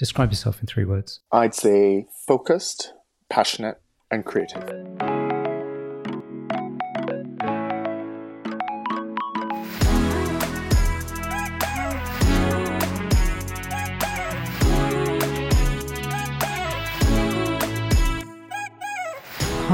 Describe yourself in three words. I'd say focused, passionate, and creative.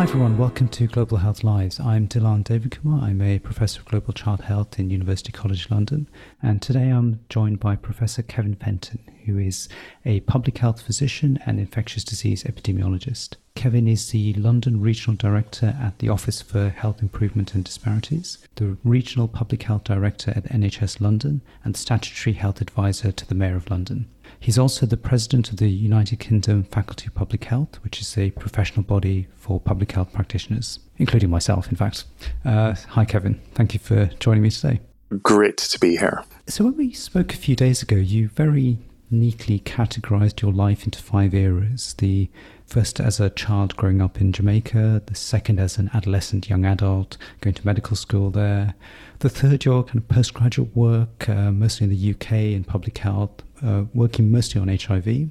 Everyone, welcome to Global Health Lives. I'm Delan Devakumar. I'm a professor of global child health in University College London, and today I'm joined by Professor Kevin Fenton, who is a public health physician and infectious disease epidemiologist. Kevin is the London Regional Director at the Office for Health Improvement and Disparities, the Regional Public Health Director at NHS London, and Statutory Health Advisor to the Mayor of London. He's also the president of the United Kingdom Faculty of Public Health, which is a professional body for public health practitioners, including myself, in fact. Uh, hi, Kevin. Thank you for joining me today. Great to be here. So, when we spoke a few days ago, you very neatly categorized your life into five eras the first as a child growing up in Jamaica, the second as an adolescent young adult going to medical school there, the third your kind of postgraduate work, uh, mostly in the UK in public health, uh, working mostly on HIV.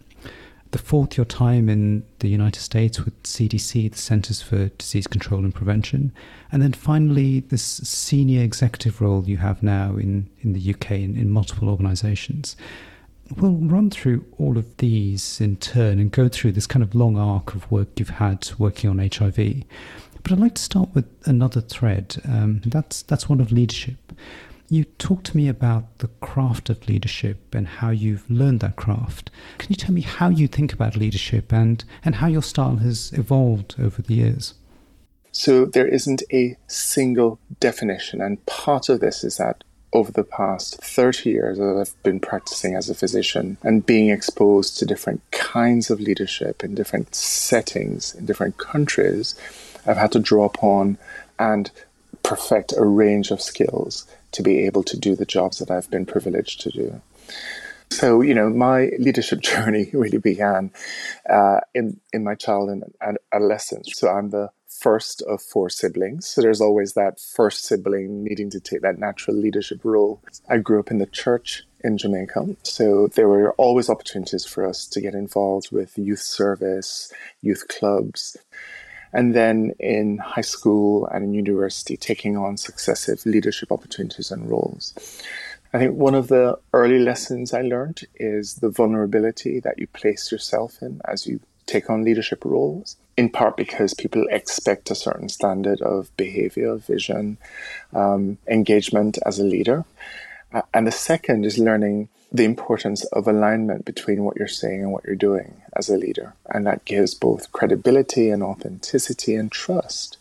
The fourth, your time in the United States with CDC, the Centers for Disease Control and Prevention. And then finally, this senior executive role you have now in, in the UK in, in multiple organizations. We'll run through all of these in turn and go through this kind of long arc of work you've had working on HIV. But I'd like to start with another thread. Um, that's that's one of leadership. You talked to me about the craft of leadership and how you've learned that craft. Can you tell me how you think about leadership and, and how your style has evolved over the years? So, there isn't a single definition, and part of this is that over the past 30 years that I've been practicing as a physician and being exposed to different kinds of leadership in different settings in different countries, I've had to draw upon and perfect a range of skills to be able to do the jobs that I've been privileged to do. So, you know, my leadership journey really began uh, in, in my childhood and adolescence. So, I'm the first of four siblings. So, there's always that first sibling needing to take that natural leadership role. I grew up in the church in Jamaica. So, there were always opportunities for us to get involved with youth service, youth clubs and then in high school and in university, taking on successive leadership opportunities and roles. I think one of the early lessons I learned is the vulnerability that you place yourself in as you take on leadership roles, in part because people expect a certain standard of behavior, vision, um, engagement as a leader. Uh, and the second is learning the importance of alignment between what you're saying and what you're doing as a leader. And that gives both credibility and authenticity and trust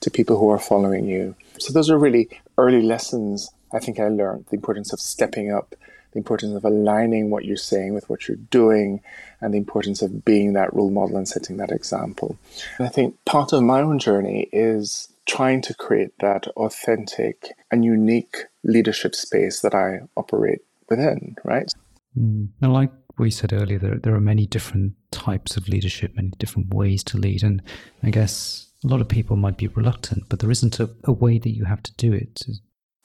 to people who are following you. So, those are really early lessons I think I learned the importance of stepping up, the importance of aligning what you're saying with what you're doing, and the importance of being that role model and setting that example. And I think part of my own journey is trying to create that authentic and unique leadership space that I operate within, right? Mm. And like we said earlier, there, there are many different types of leadership, many different ways to lead. And I guess a lot of people might be reluctant, but there isn't a, a way that you have to do it.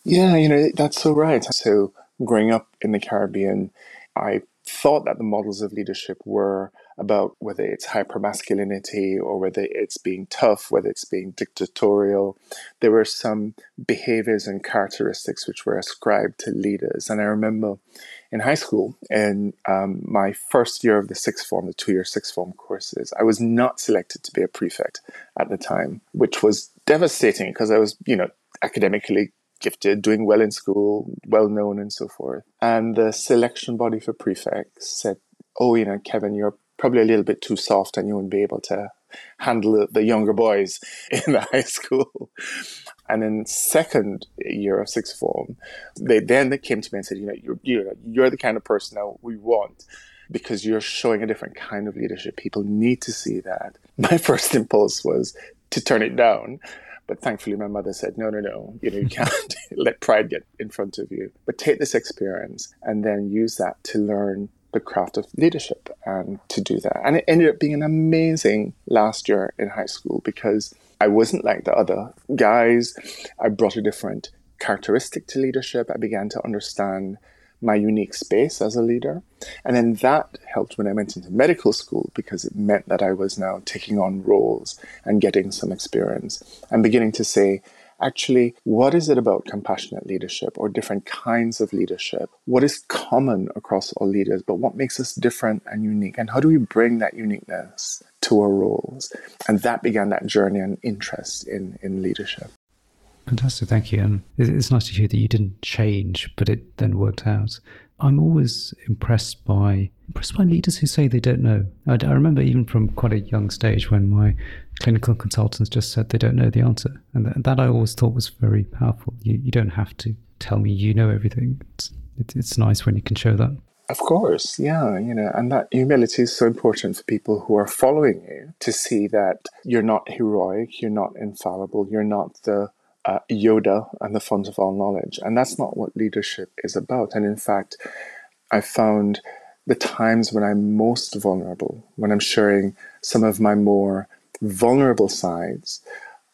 Yeah, you know, that's so right. So growing up in the Caribbean, I thought that the models of leadership were about whether it's hypermasculinity or whether it's being tough, whether it's being dictatorial. There were some behaviors and characteristics which were ascribed to leaders. And I remember in high school, in um, my first year of the sixth form, the two year sixth form courses, I was not selected to be a prefect at the time, which was devastating because I was, you know, academically gifted, doing well in school, well known, and so forth. And the selection body for prefects said, Oh, you know, Kevin, you're probably a little bit too soft and you wouldn't be able to handle the younger boys in the high school. And then second year of sixth form, they then they came to me and said, you know, you're, you're, you're the kind of person that we want because you're showing a different kind of leadership. People need to see that. My first impulse was to turn it down. But thankfully, my mother said, no, no, no, you know, you can't let pride get in front of you. But take this experience and then use that to learn the craft of leadership and to do that. And it ended up being an amazing last year in high school because I wasn't like the other guys. I brought a different characteristic to leadership. I began to understand my unique space as a leader. And then that helped when I went into medical school because it meant that I was now taking on roles and getting some experience and beginning to say, actually, what is it about compassionate leadership or different kinds of leadership? What is common across all leaders, but what makes us different and unique? And how do we bring that uniqueness to our roles? And that began that journey and interest in, in leadership. Fantastic, thank you. And it's nice to hear that you didn't change, but it then worked out. I'm always impressed by impressed by leaders who say they don't know. I, I, remember even from quite a young stage when my clinical consultants just said they don't know the answer, and that, that I always thought was very powerful. You you don't have to tell me you know everything. It's it, it's nice when you can show that. Of course, yeah, you know, and that humility is so important for people who are following you to see that you're not heroic, you're not infallible, you're not the uh, Yoda and the font of all knowledge. And that's not what leadership is about. And in fact, I found the times when I'm most vulnerable, when I'm sharing some of my more vulnerable sides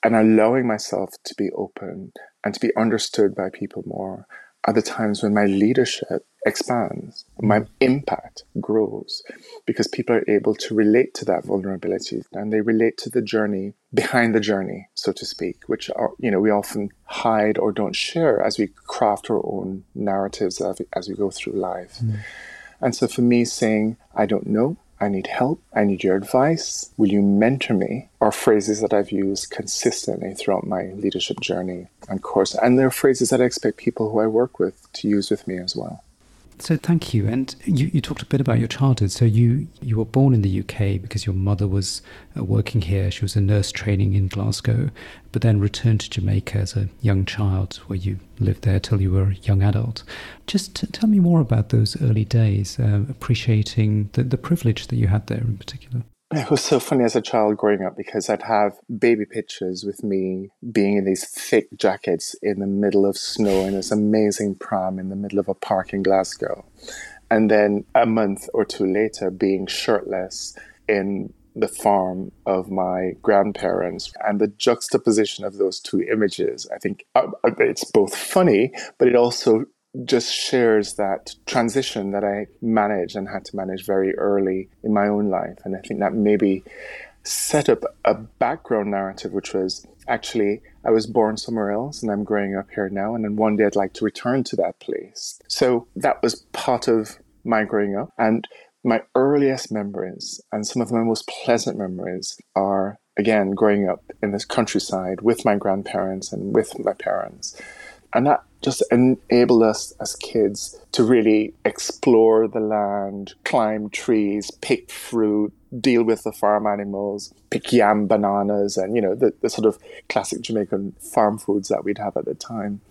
and allowing myself to be open and to be understood by people more, are the times when my leadership expands, my impact grows because people are able to relate to that vulnerability and they relate to the journey behind the journey, so to speak, which are, you know, we often hide or don't share as we craft our own narratives as we, as we go through life. Mm. And so for me, saying, I don't know, I need help, I need your advice, will you mentor me? are phrases that I've used consistently throughout my leadership journey and course. And they're phrases that I expect people who I work with to use with me as well. So thank you. And you, you talked a bit about your childhood. So you, you were born in the UK because your mother was uh, working here. She was a nurse training in Glasgow, but then returned to Jamaica as a young child where you lived there till you were a young adult. Just t- tell me more about those early days, uh, appreciating the, the privilege that you had there in particular. It was so funny as a child growing up because I'd have baby pictures with me being in these thick jackets in the middle of snow in this amazing pram in the middle of a park in Glasgow. And then a month or two later, being shirtless in the farm of my grandparents and the juxtaposition of those two images i think uh, it's both funny but it also just shares that transition that I managed and had to manage very early in my own life. And I think that maybe set up a background narrative, which was actually, I was born somewhere else and I'm growing up here now. And then one day I'd like to return to that place. So that was part of my growing up. And my earliest memories and some of my most pleasant memories are, again, growing up in this countryside with my grandparents and with my parents. And that just enabled us as kids to really explore the land, climb trees, pick fruit, deal with the farm animals, pick yam bananas, and you know the, the sort of classic Jamaican farm foods that we'd have at the time.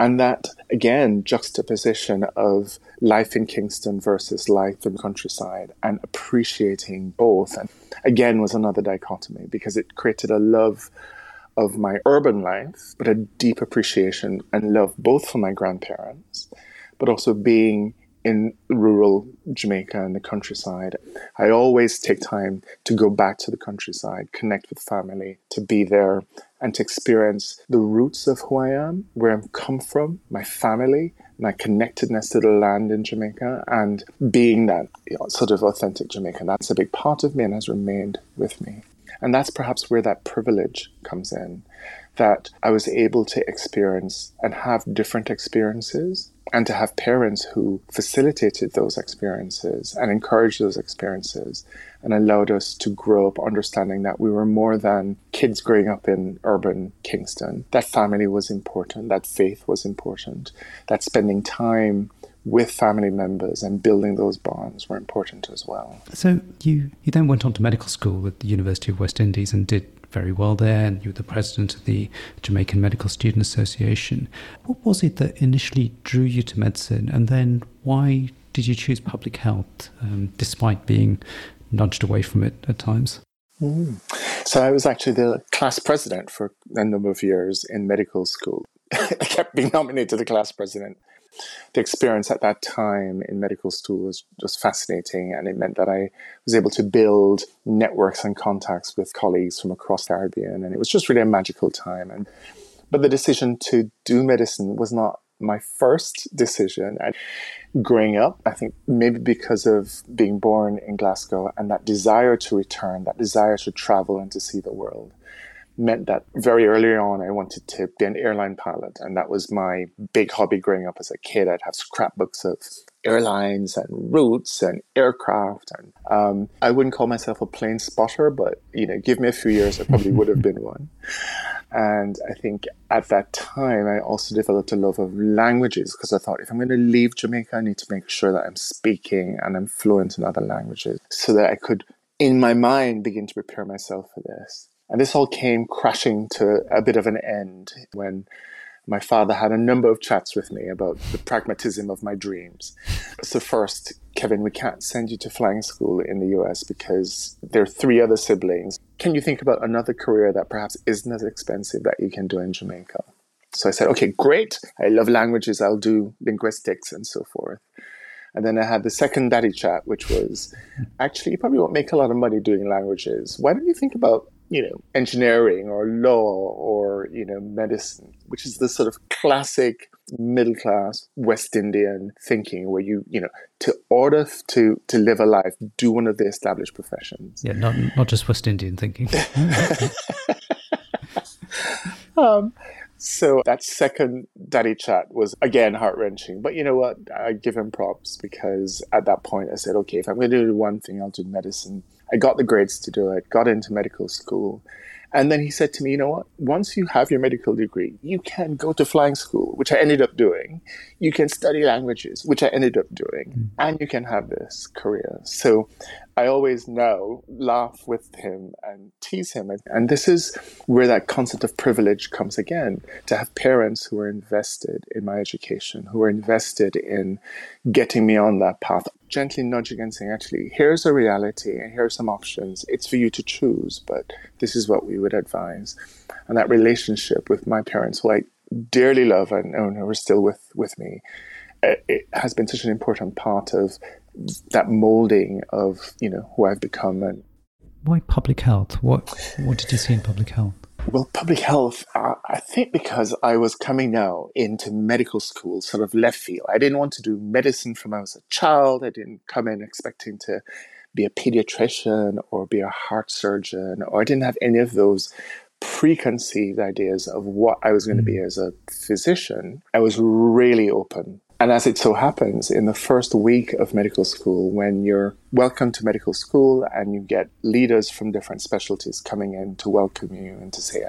And that again juxtaposition of life in Kingston versus life in the countryside and appreciating both and again was another dichotomy because it created a love of my urban life, but a deep appreciation and love both for my grandparents, but also being in rural Jamaica and the countryside. I always take time to go back to the countryside, connect with family, to be there and to experience the roots of who I am, where I've come from, my family, my connectedness to the land in Jamaica, and being that you know, sort of authentic Jamaican. That's a big part of me and has remained with me. And that's perhaps where that privilege comes in that I was able to experience and have different experiences and to have parents who facilitated those experiences and encouraged those experiences and allowed us to grow up understanding that we were more than kids growing up in urban Kingston. That family was important, that faith was important, that spending time with family members and building those bonds were important as well. So you you then went on to medical school at the University of West Indies and did very well there, and you were the president of the Jamaican Medical Student Association. What was it that initially drew you to medicine, and then why did you choose public health, um, despite being nudged away from it at times? Mm. So I was actually the class president for a number of years in medical school. I kept being nominated to the class president the experience at that time in medical school was just fascinating, and it meant that I was able to build networks and contacts with colleagues from across the Caribbean, and it was just really a magical time. And but the decision to do medicine was not my first decision. And growing up, I think maybe because of being born in Glasgow and that desire to return, that desire to travel and to see the world, meant that very early on I wanted to be an airline pilot. And that was my big hobby growing up as a kid. I'd have scrapbooks of airlines and routes and aircraft. And um, I wouldn't call myself a plane spotter, but you know, give me a few years, I probably would have been one. And I think at that time, I also developed a love of languages because I thought if I'm going to leave Jamaica, I need to make sure that I'm speaking and I'm fluent in other languages so that I could, in my mind, begin to prepare myself for this. And this all came crashing to a bit of an end when my father had a number of chats with me about the pragmatism of my dreams. So, first, Kevin, we can't send you to flying school in the US because there are three other siblings. Can you think about another career that perhaps isn't as expensive that you can do in Jamaica? So I said, okay, great. I love languages. I'll do linguistics and so forth. And then I had the second daddy chat, which was actually, you probably won't make a lot of money doing languages. Why don't you think about you know, engineering or law or, you know, medicine, which is the sort of classic middle class West Indian thinking where you, you know, to order to, to live a life, do one of the established professions. Yeah, not, not just West Indian thinking. um, so that second daddy chat was again heart wrenching. But you know what? I give him props because at that point I said, okay, if I'm going to do one thing, I'll do medicine. I got the grades to do it, got into medical school. And then he said to me, you know what? Once you have your medical degree, you can go to flying school, which I ended up doing. You can study languages, which I ended up doing, mm. and you can have this career. So I always now laugh with him and tease him. And, and this is where that concept of privilege comes again to have parents who are invested in my education, who are invested in getting me on that path, gently nudging and saying, actually, here's a reality and here are some options. It's for you to choose, but this is what we would advise. And that relationship with my parents, who I dearly love and, and who are still with, with me, it has been such an important part of that molding of you know who I've become. And why public health? What what did you see in public health? Well, public health, uh, I think because I was coming now into medical school, sort of left field. I didn't want to do medicine from when I was a child. I didn't come in expecting to be a pediatrician or be a heart surgeon, or I didn't have any of those preconceived ideas of what I was going to be mm. as a physician. I was really open and as it so happens, in the first week of medical school, when you're welcome to medical school and you get leaders from different specialties coming in to welcome you and to say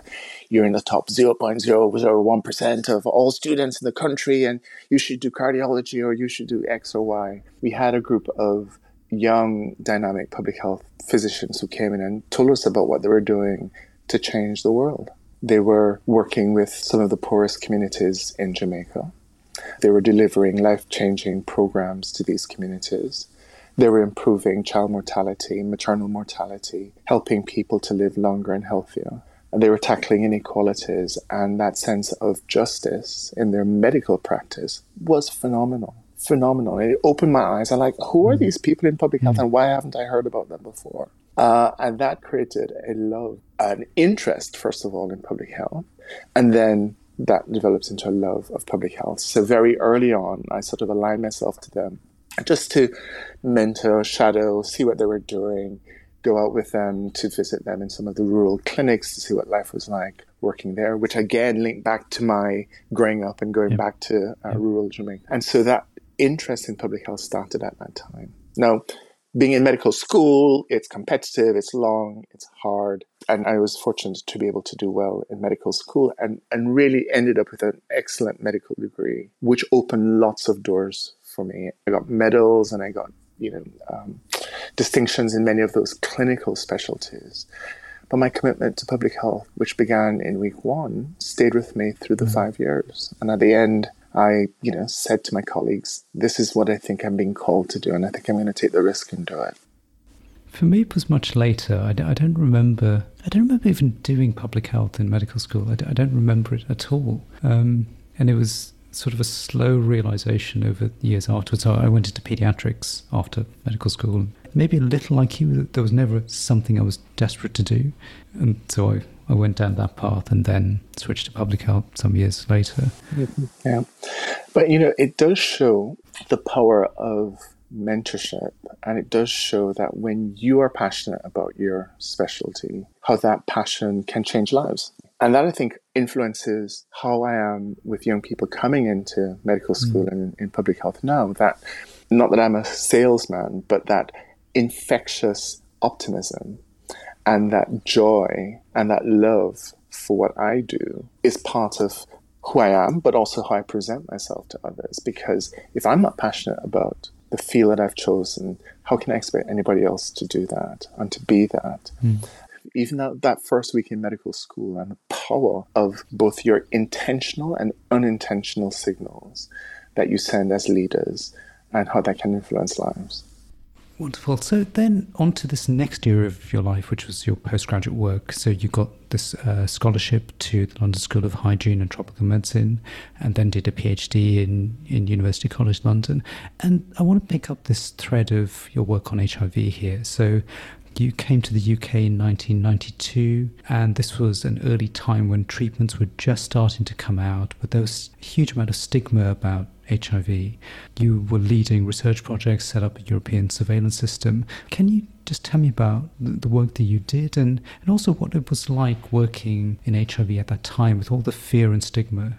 you're in the top 0.001% of all students in the country and you should do cardiology or you should do X or Y, we had a group of young, dynamic public health physicians who came in and told us about what they were doing to change the world. They were working with some of the poorest communities in Jamaica they were delivering life changing programs to these communities. They were improving child mortality, maternal mortality, helping people to live longer and healthier. And they were tackling inequalities, and that sense of justice in their medical practice was phenomenal. Phenomenal. It opened my eyes. I'm like, who are mm. these people in public health, mm. and why haven't I heard about them before? Uh, and that created a love, an interest, first of all, in public health, and then that develops into a love of public health. So very early on, I sort of aligned myself to them just to mentor, shadow, see what they were doing, go out with them to visit them in some of the rural clinics to see what life was like working there, which again linked back to my growing up and going back to uh, rural Jamaica. And so that interest in public health started at that time. Now, being in medical school, it's competitive, it's long, it's hard. And I was fortunate to be able to do well in medical school and, and really ended up with an excellent medical degree, which opened lots of doors for me. I got medals and I got, you know, um, distinctions in many of those clinical specialties. But my commitment to public health, which began in week one, stayed with me through the mm-hmm. five years. And at the end, I, you know, said to my colleagues, this is what I think I'm being called to do, and I think I'm going to take the risk and do it. For me, it was much later. I, I don't remember. I don't remember even doing public health in medical school. I, I don't remember it at all. Um, and it was sort of a slow realization over years afterwards. I went into pediatrics after medical school. Maybe a little like you, there was never something I was desperate to do. And so I I went down that path and then switched to public health some years later. Yeah. But, you know, it does show the power of mentorship and it does show that when you are passionate about your specialty, how that passion can change lives. And that I think influences how I am with young people coming into medical hmm. school mm. and in public health now. That not that I'm a salesman, but that infectious optimism and that joy and that love for what I do is part of who I am, but also how I present myself to others. Because if I'm not passionate about the field that I've chosen, how can I expect anybody else to do that and to be that? Mm. Even that, that first week in medical school and the power of both your intentional and unintentional signals that you send as leaders and how that can influence lives. Wonderful. So then on to this next year of your life, which was your postgraduate work. So you got this uh, scholarship to the London School of Hygiene and Tropical Medicine, and then did a PhD in, in University College London. And I want to pick up this thread of your work on HIV here. So you came to the UK in 1992, and this was an early time when treatments were just starting to come out, but there was a huge amount of stigma about HIV. You were leading research projects, set up a European surveillance system. Can you just tell me about the work that you did and, and also what it was like working in HIV at that time with all the fear and stigma?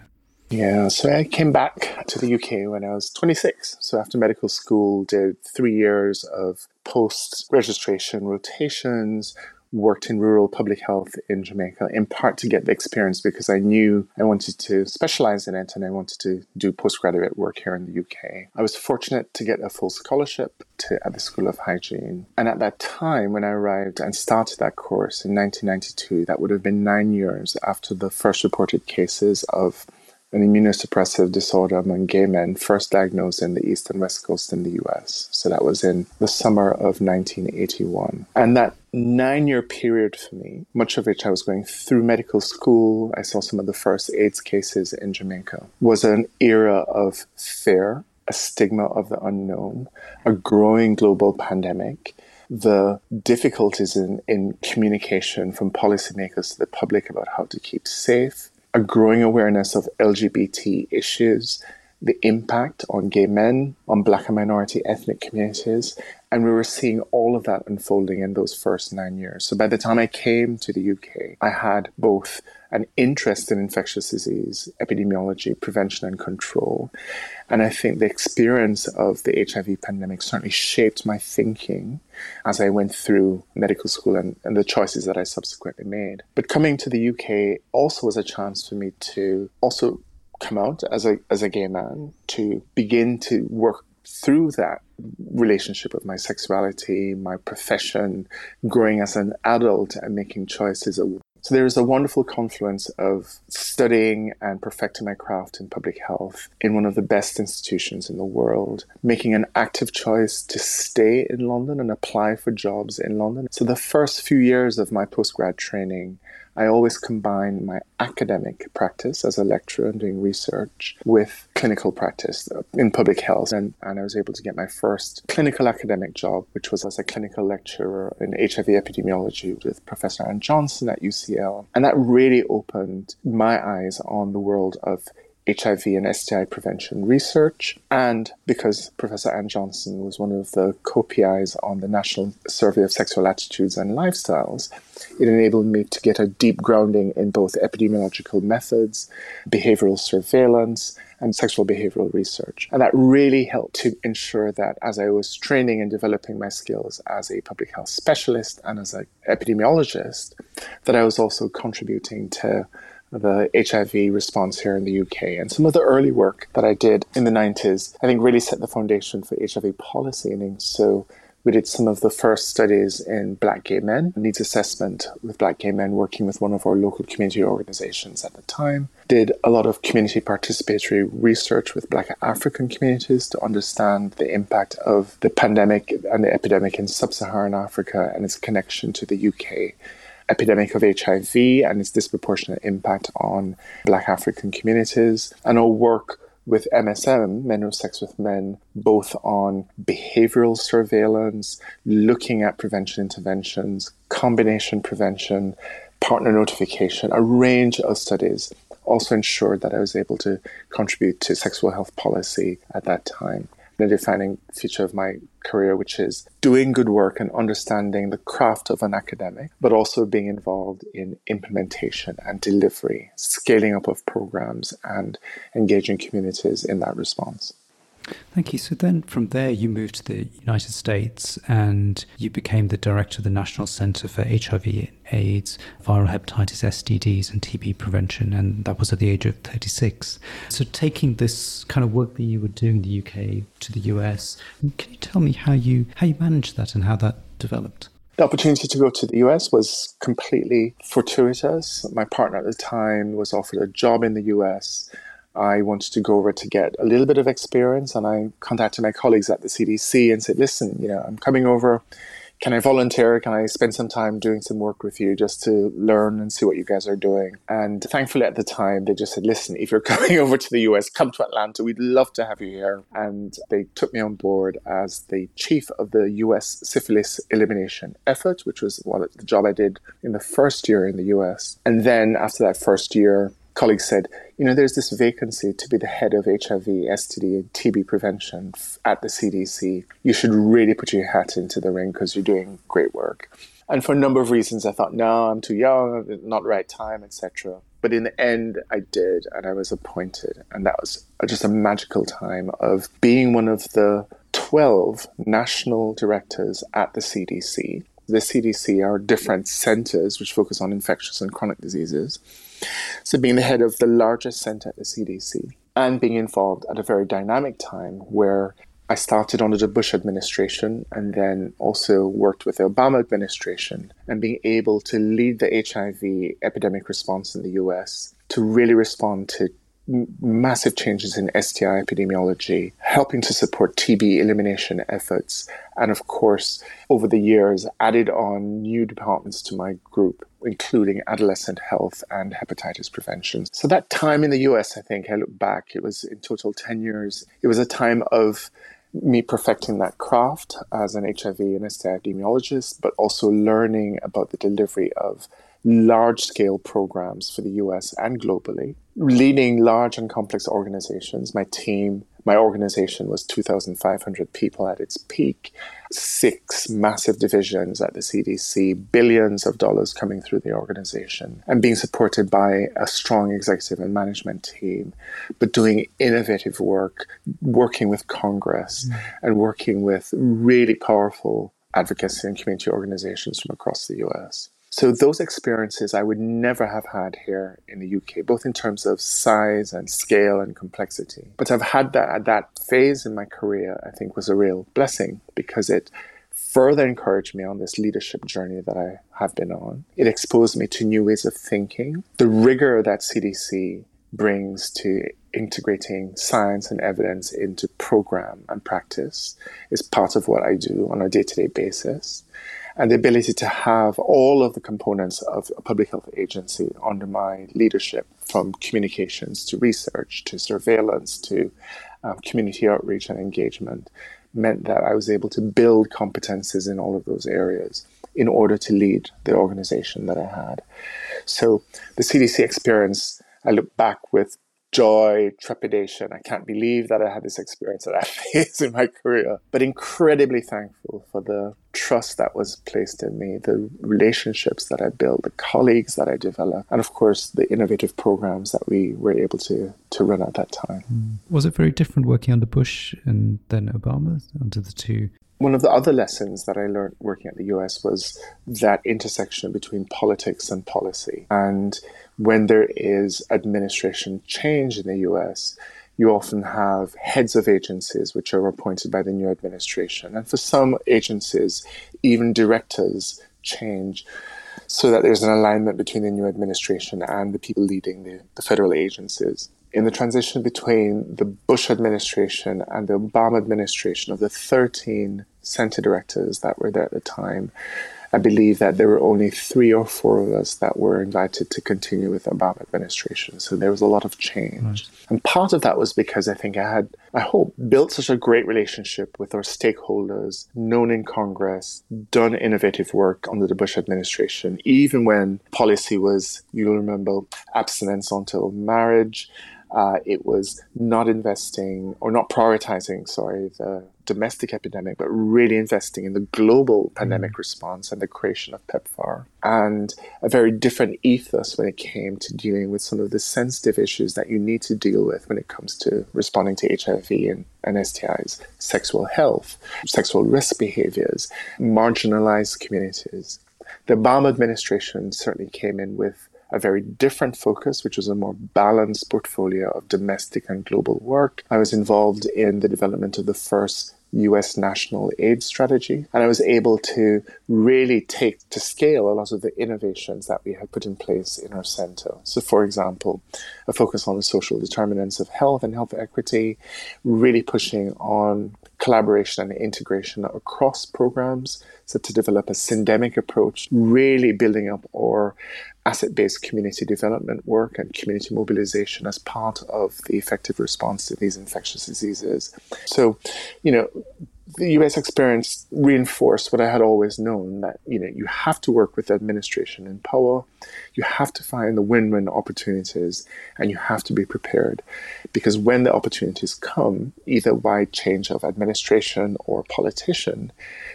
Yeah, so I came back to the UK when I was 26. So after medical school, did three years of post registration rotations, worked in rural public health in Jamaica, in part to get the experience because I knew I wanted to specialize in it and I wanted to do postgraduate work here in the UK. I was fortunate to get a full scholarship to, at the School of Hygiene. And at that time, when I arrived and started that course in 1992, that would have been nine years after the first reported cases of an immunosuppressive disorder among gay men first diagnosed in the east and west coast in the US. So that was in the summer of 1981. And that nine year period for me, much of which I was going through medical school, I saw some of the first AIDS cases in Jamaica, was an era of fear, a stigma of the unknown, a growing global pandemic the difficulties in, in communication from policymakers to the public about how to keep safe, a growing awareness of LGBT issues, the impact on gay men, on black and minority ethnic communities. And we were seeing all of that unfolding in those first nine years. So by the time I came to the UK, I had both an interest in infectious disease, epidemiology, prevention, and control. And I think the experience of the HIV pandemic certainly shaped my thinking as I went through medical school and, and the choices that I subsequently made. But coming to the UK also was a chance for me to also come out as a, as a gay man, to begin to work through that relationship with my sexuality, my profession, growing as an adult and making choices so there is a wonderful confluence of studying and perfecting my craft in public health in one of the best institutions in the world, making an active choice to stay in London and apply for jobs in London. So the first few years of my postgrad training I always combine my academic practice as a lecturer and doing research with clinical practice in public health. And, and I was able to get my first clinical academic job, which was as a clinical lecturer in HIV epidemiology with Professor Anne Johnson at UCL. And that really opened my eyes on the world of HIV and STI prevention research, and because Professor Anne Johnson was one of the co PIs on the National Survey of Sexual Attitudes and Lifestyles, it enabled me to get a deep grounding in both epidemiological methods, behavioral surveillance, and sexual behavioral research. And that really helped to ensure that as I was training and developing my skills as a public health specialist and as an epidemiologist, that I was also contributing to the HIV response here in the UK. And some of the early work that I did in the 90s, I think really set the foundation for HIV policy. And so we did some of the first studies in black gay men, needs assessment with black gay men, working with one of our local community organizations at the time. Did a lot of community participatory research with black African communities to understand the impact of the pandemic and the epidemic in sub Saharan Africa and its connection to the UK epidemic of HIV and its disproportionate impact on Black African communities, and our work with MSM, Men Who Sex with Men, both on behavioral surveillance, looking at prevention interventions, combination prevention, partner notification, a range of studies also ensured that I was able to contribute to sexual health policy at that time. A defining feature of my career, which is doing good work and understanding the craft of an academic, but also being involved in implementation and delivery, scaling up of programs, and engaging communities in that response. Thank you. So then from there, you moved to the United States and you became the director of the National Center for HIV AIDS, viral hepatitis, STDs, and TB prevention. And that was at the age of 36. So taking this kind of work that you were doing in the UK to the US, can you tell me how you, how you managed that and how that developed? The opportunity to go to the US was completely fortuitous. My partner at the time was offered a job in the US I wanted to go over to get a little bit of experience, and I contacted my colleagues at the CDC and said, "Listen, you know, I'm coming over. Can I volunteer? Can I spend some time doing some work with you just to learn and see what you guys are doing?" And thankfully, at the time, they just said, "Listen, if you're coming over to the US, come to Atlanta. We'd love to have you here." And they took me on board as the chief of the US syphilis elimination effort, which was the job I did in the first year in the US. And then after that first year, colleagues said, you know, there's this vacancy to be the head of HIV, STD, and TB prevention at the CDC. You should really put your hat into the ring because you're doing great work. And for a number of reasons, I thought, no, I'm too young, not right time, etc. But in the end, I did, and I was appointed. And that was just a magical time of being one of the 12 national directors at the CDC. The CDC are different centers which focus on infectious and chronic diseases. So, being the head of the largest center at the CDC and being involved at a very dynamic time where I started under the Bush administration and then also worked with the Obama administration and being able to lead the HIV epidemic response in the US to really respond to massive changes in STI epidemiology, helping to support TB elimination efforts, and of course, over the years, added on new departments to my group, including adolescent health and hepatitis prevention. So, that time in the US, I think, I look back, it was in total 10 years. It was a time of me perfecting that craft as an HIV and STI epidemiologist, but also learning about the delivery of large scale programs for the US and globally, leading large and complex organizations. My team, my organization was 2,500 people at its peak, six massive divisions at the CDC, billions of dollars coming through the organization, and being supported by a strong executive and management team, but doing innovative work, working with Congress, mm. and working with really powerful advocacy and community organizations from across the US. So those experiences I would never have had here in the UK, both in terms of size and scale and complexity. But I've had that at that phase in my career, I think was a real blessing because it further encouraged me on this leadership journey that I have been on. It exposed me to new ways of thinking. The rigor that CDC brings to integrating science and evidence into program and practice is part of what I do on a day-to-day basis and the ability to have all of the components of a public health agency under my leadership, from communications to research to surveillance to um, community outreach and engagement, meant that I was able to build competences in all of those areas in order to lead the organization that I had. So the CDC experience, I look back with joy, trepidation. I can't believe that I had this experience at that phase in my career, but incredibly thankful for the trust that was placed in me, the relationships that I built, the colleagues that I developed, and of course the innovative programs that we were able to to run at that time. Hmm. Was it very different working under Bush and then Obama under the two one of the other lessons that I learned working at the US was that intersection between politics and policy. And when there is administration change in the US, you often have heads of agencies which are appointed by the new administration. And for some agencies, even directors change so that there's an alignment between the new administration and the people leading the, the federal agencies. In the transition between the Bush administration and the Obama administration, of the 13 center directors that were there at the time, I believe that there were only three or four of us that were invited to continue with the Obama administration. So there was a lot of change. Right. And part of that was because I think I had, I hope, built such a great relationship with our stakeholders, known in Congress, done innovative work under the Bush administration, even when policy was, you'll remember, abstinence until marriage. Uh, it was not investing or not prioritizing, sorry, the domestic epidemic, but really investing in the global pandemic mm. response and the creation of PEPFAR. And a very different ethos when it came to dealing with some of the sensitive issues that you need to deal with when it comes to responding to HIV and, and STIs, sexual health, sexual risk behaviors, marginalized communities. The Obama administration certainly came in with a very different focus, which was a more balanced portfolio of domestic and global work. I was involved in the development of the first US national AIDS strategy. And I was able to really take to scale a lot of the innovations that we had put in place in our center. So, for example, a focus on the social determinants of health and health equity, really pushing on collaboration and integration across programs. So, to develop a syndemic approach, really building up our asset based community development work and community mobilization as part of the effective response to these infectious diseases. So, you know, the US experience reinforced what I had always known that, you know, you have to work with the administration in power, you have to find the win win opportunities, and you have to be prepared. Because when the opportunities come, either by change of administration or politician,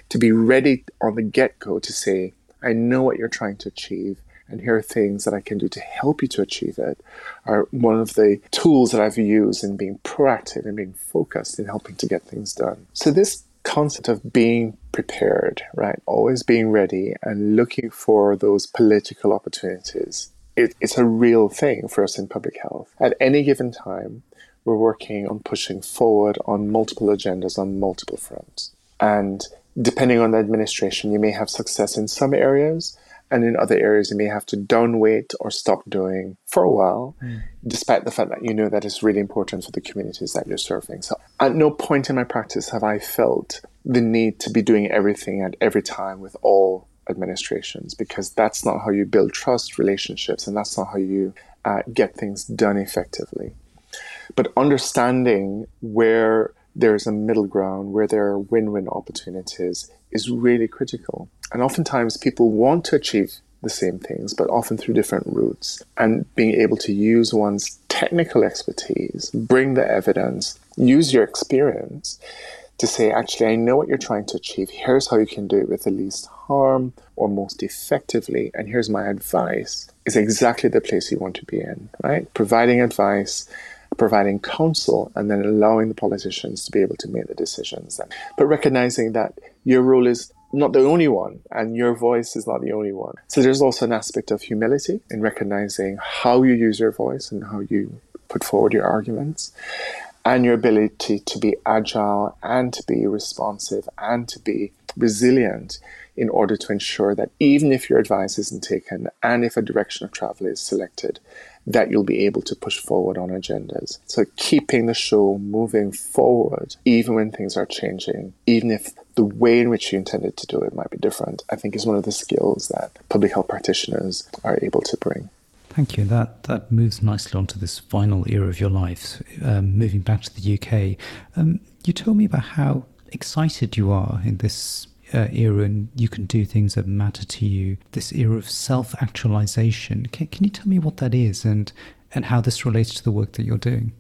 to be ready on the get go to say, I know what you're trying to achieve and here are things that I can do to help you to achieve it are one of the tools that I've used in being proactive and being focused in helping to get things done. So this concept of being prepared, right? Always being ready and looking for those political opportunities. It, it's a real thing for us in public health. At any given time, we're working on pushing forward on multiple agendas on multiple fronts. And depending on the administration, you may have success in some areas and in other areas you may have to downweight or stop doing for a while, mm. despite the fact that you know that it's really important for the communities that you're serving. So at no point in my practice have I felt the need to be doing everything at every time with all administrations because that's not how you build trust relationships and that's not how you uh, get things done effectively. But understanding where there's a middle ground, where there are win win opportunities, is really critical. And oftentimes people want to achieve the same things, but often through different routes. And being able to use one's technical expertise, bring the evidence, use your experience to say, actually, I know what you're trying to achieve. Here's how you can do it with the least harm or most effectively. And here's my advice is exactly the place you want to be in, right? Providing advice providing counsel and then allowing the politicians to be able to make the decisions. But recognizing that your role is not the only one and your voice is not the only one. So there's also an aspect of humility in recognizing how you use your voice and how you put forward your arguments and your ability to be agile and to be responsive and to be resilient in order to ensure that even if your advice isn't taken and if a direction of travel is selected, that you'll be able to push forward on agendas. So keeping the show moving forward, even when things are changing, even if the way in which you intended to do it might be different, I think is one of the skills that public health practitioners are able to bring. Thank you. That that moves nicely onto this final era of your life, um, moving back to the UK. Um, you told me about how excited you are in this uh, era and you can do things that matter to you, this era of self actualization. Can, can you tell me what that is and, and how this relates to the work that you're doing?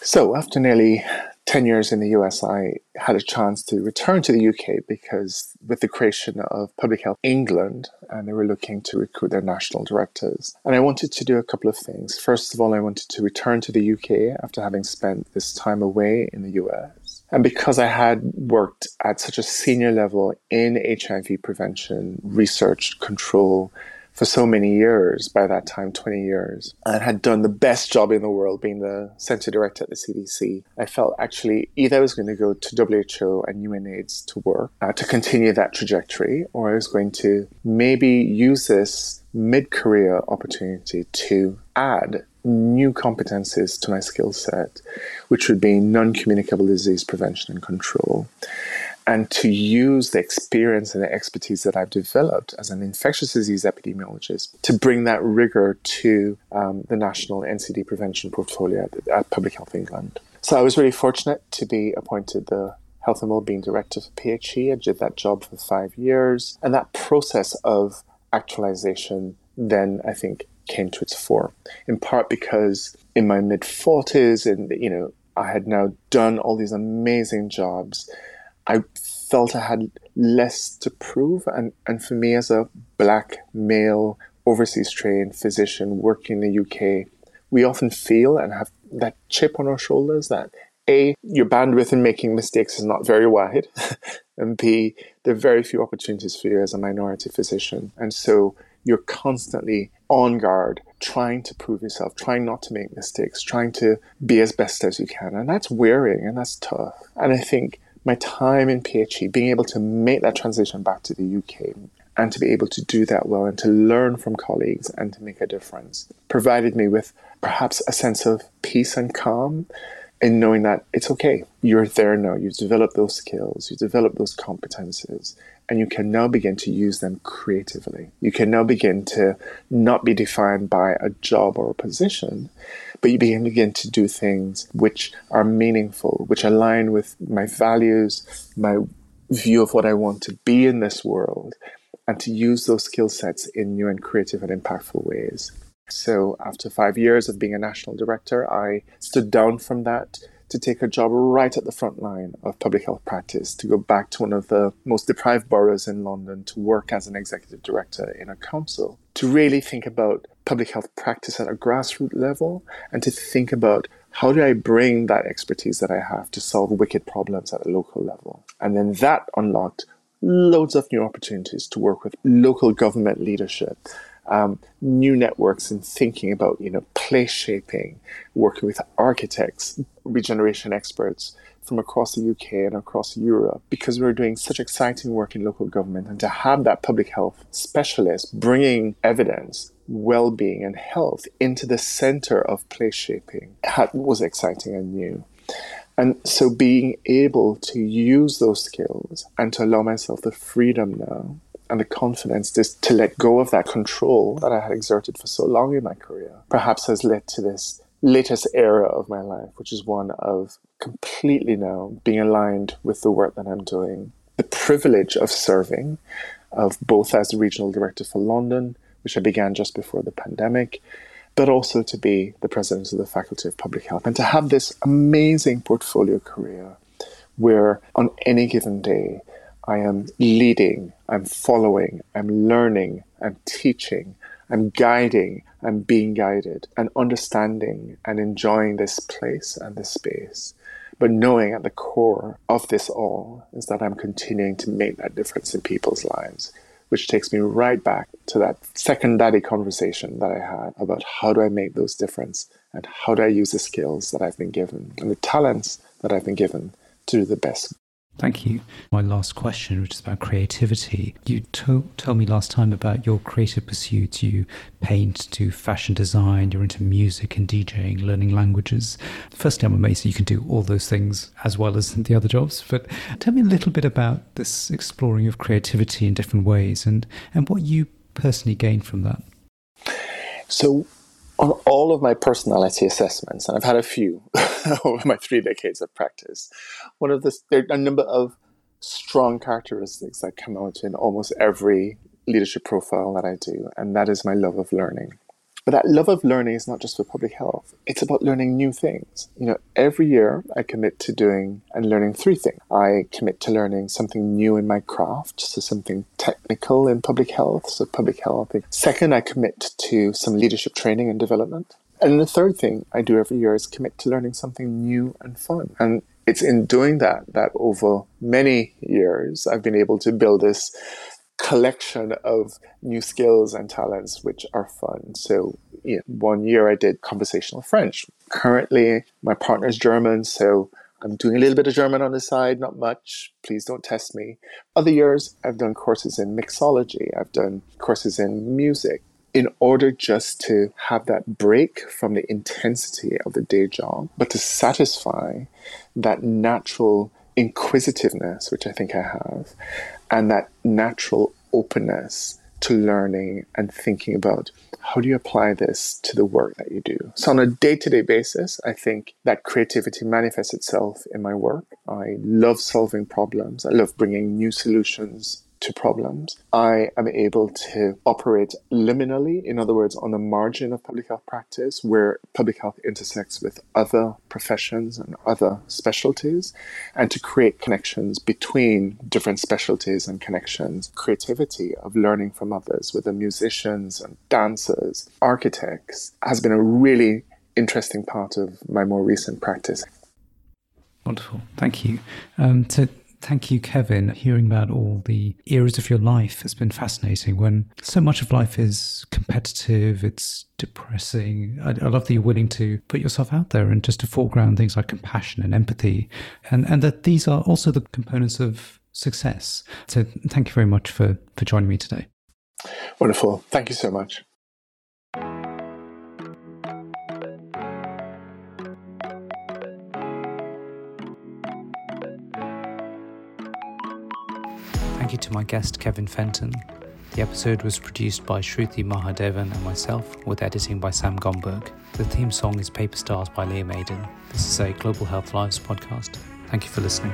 So, after nearly 10 years in the US, I had a chance to return to the UK because with the creation of Public Health England, and they were looking to recruit their national directors. And I wanted to do a couple of things. First of all, I wanted to return to the UK after having spent this time away in the US. And because I had worked at such a senior level in HIV prevention, research, control, for so many years, by that time, 20 years, and had done the best job in the world being the center director at the CDC. I felt actually either I was going to go to WHO and UNAIDS to work uh, to continue that trajectory, or I was going to maybe use this mid career opportunity to add new competencies to my skill set, which would be non communicable disease prevention and control. And to use the experience and the expertise that I've developed as an infectious disease epidemiologist to bring that rigor to um, the national NCD prevention portfolio at, at Public Health England. So I was really fortunate to be appointed the Health and Wellbeing Director for PHE. I did that job for five years. And that process of actualization then, I think, came to its fore, in part because in my mid 40s, and, you know, I had now done all these amazing jobs. I felt I had less to prove. And, and for me, as a black male, overseas trained physician working in the UK, we often feel and have that chip on our shoulders that A, your bandwidth in making mistakes is not very wide, and B, there are very few opportunities for you as a minority physician. And so you're constantly on guard, trying to prove yourself, trying not to make mistakes, trying to be as best as you can. And that's wearing and that's tough. And I think my time in PHE, being able to make that transition back to the UK and to be able to do that well and to learn from colleagues and to make a difference provided me with perhaps a sense of peace and calm in knowing that it's okay. You're there now. You've developed those skills, you've developed those competences, and you can now begin to use them creatively. You can now begin to not be defined by a job or a position, but you begin, to do things which are meaningful, which align with my values, my view of what I want to be in this world, and to use those skill sets in new and creative and impactful ways. So, after five years of being a national director, I stood down from that to take a job right at the front line of public health practice, to go back to one of the most deprived boroughs in London to work as an executive director in a council, to really think about public health practice at a grassroots level and to think about how do I bring that expertise that I have to solve wicked problems at a local level? And then that unlocked loads of new opportunities to work with local government leadership um, new networks and thinking about you know place shaping, working with architects, regeneration experts from across the UK and across Europe because we're doing such exciting work in local government and to have that public health specialist bringing evidence well-being and health into the center of place shaping was exciting and new. And so being able to use those skills and to allow myself the freedom now and the confidence just to let go of that control that I had exerted for so long in my career perhaps has led to this latest era of my life, which is one of completely now being aligned with the work that I'm doing. The privilege of serving, of both as the regional director for London, which I began just before the pandemic, but also to be the president of the Faculty of Public Health and to have this amazing portfolio career where on any given day I am leading, I'm following, I'm learning, I'm teaching, I'm guiding, I'm being guided, and understanding and enjoying this place and this space. But knowing at the core of this all is that I'm continuing to make that difference in people's lives, which takes me right back to that second daddy conversation that I had about how do I make those difference and how do I use the skills that I've been given and the talents that I've been given to do the best Thank you. My last question, which is about creativity. You told, me last time about your creative pursuits. You paint, do fashion design, you're into music and DJing, learning languages. Firstly, I'm amazed that you can do all those things as well as the other jobs. But tell me a little bit about this exploring of creativity in different ways and, and what you personally gained from that. So, on all of my personality assessments, and I've had a few over my three decades of practice, one of the there are a number of strong characteristics that come out in almost every leadership profile that I do, and that is my love of learning. But that love of learning is not just for public health. It's about learning new things. You know, every year I commit to doing and learning three things. I commit to learning something new in my craft, so something technical in public health, so public health. Second, I commit to some leadership training and development. And the third thing I do every year is commit to learning something new and fun. And it's in doing that that over many years I've been able to build this collection of new skills and talents which are fun. So, you know, one year I did conversational French. Currently, my partner's German, so I'm doing a little bit of German on the side, not much. Please don't test me. Other years, I've done courses in mixology, I've done courses in music. In order just to have that break from the intensity of the day job, but to satisfy that natural inquisitiveness, which I think I have, and that natural openness to learning and thinking about how do you apply this to the work that you do. So, on a day to day basis, I think that creativity manifests itself in my work. I love solving problems, I love bringing new solutions to problems. I am able to operate liminally, in other words, on the margin of public health practice, where public health intersects with other professions and other specialties, and to create connections between different specialties and connections. Creativity of learning from others, whether musicians and dancers, architects, has been a really interesting part of my more recent practice. Wonderful. Thank you. Um, so Thank you, Kevin. Hearing about all the eras of your life has been fascinating when so much of life is competitive, it's depressing. I, I, love that you're willing to put yourself out there and just to foreground things like compassion and empathy, and, and that these are also the components of success. So thank you very much for, for joining me today. Wonderful. Thank you so much. Thank you to my guest, Kevin Fenton. The episode was produced by Shruti Mahadevan and myself, with editing by Sam Gomberg. The theme song is Paper Stars by Liam Aidan. This is a Global Health Lives podcast. Thank you for listening.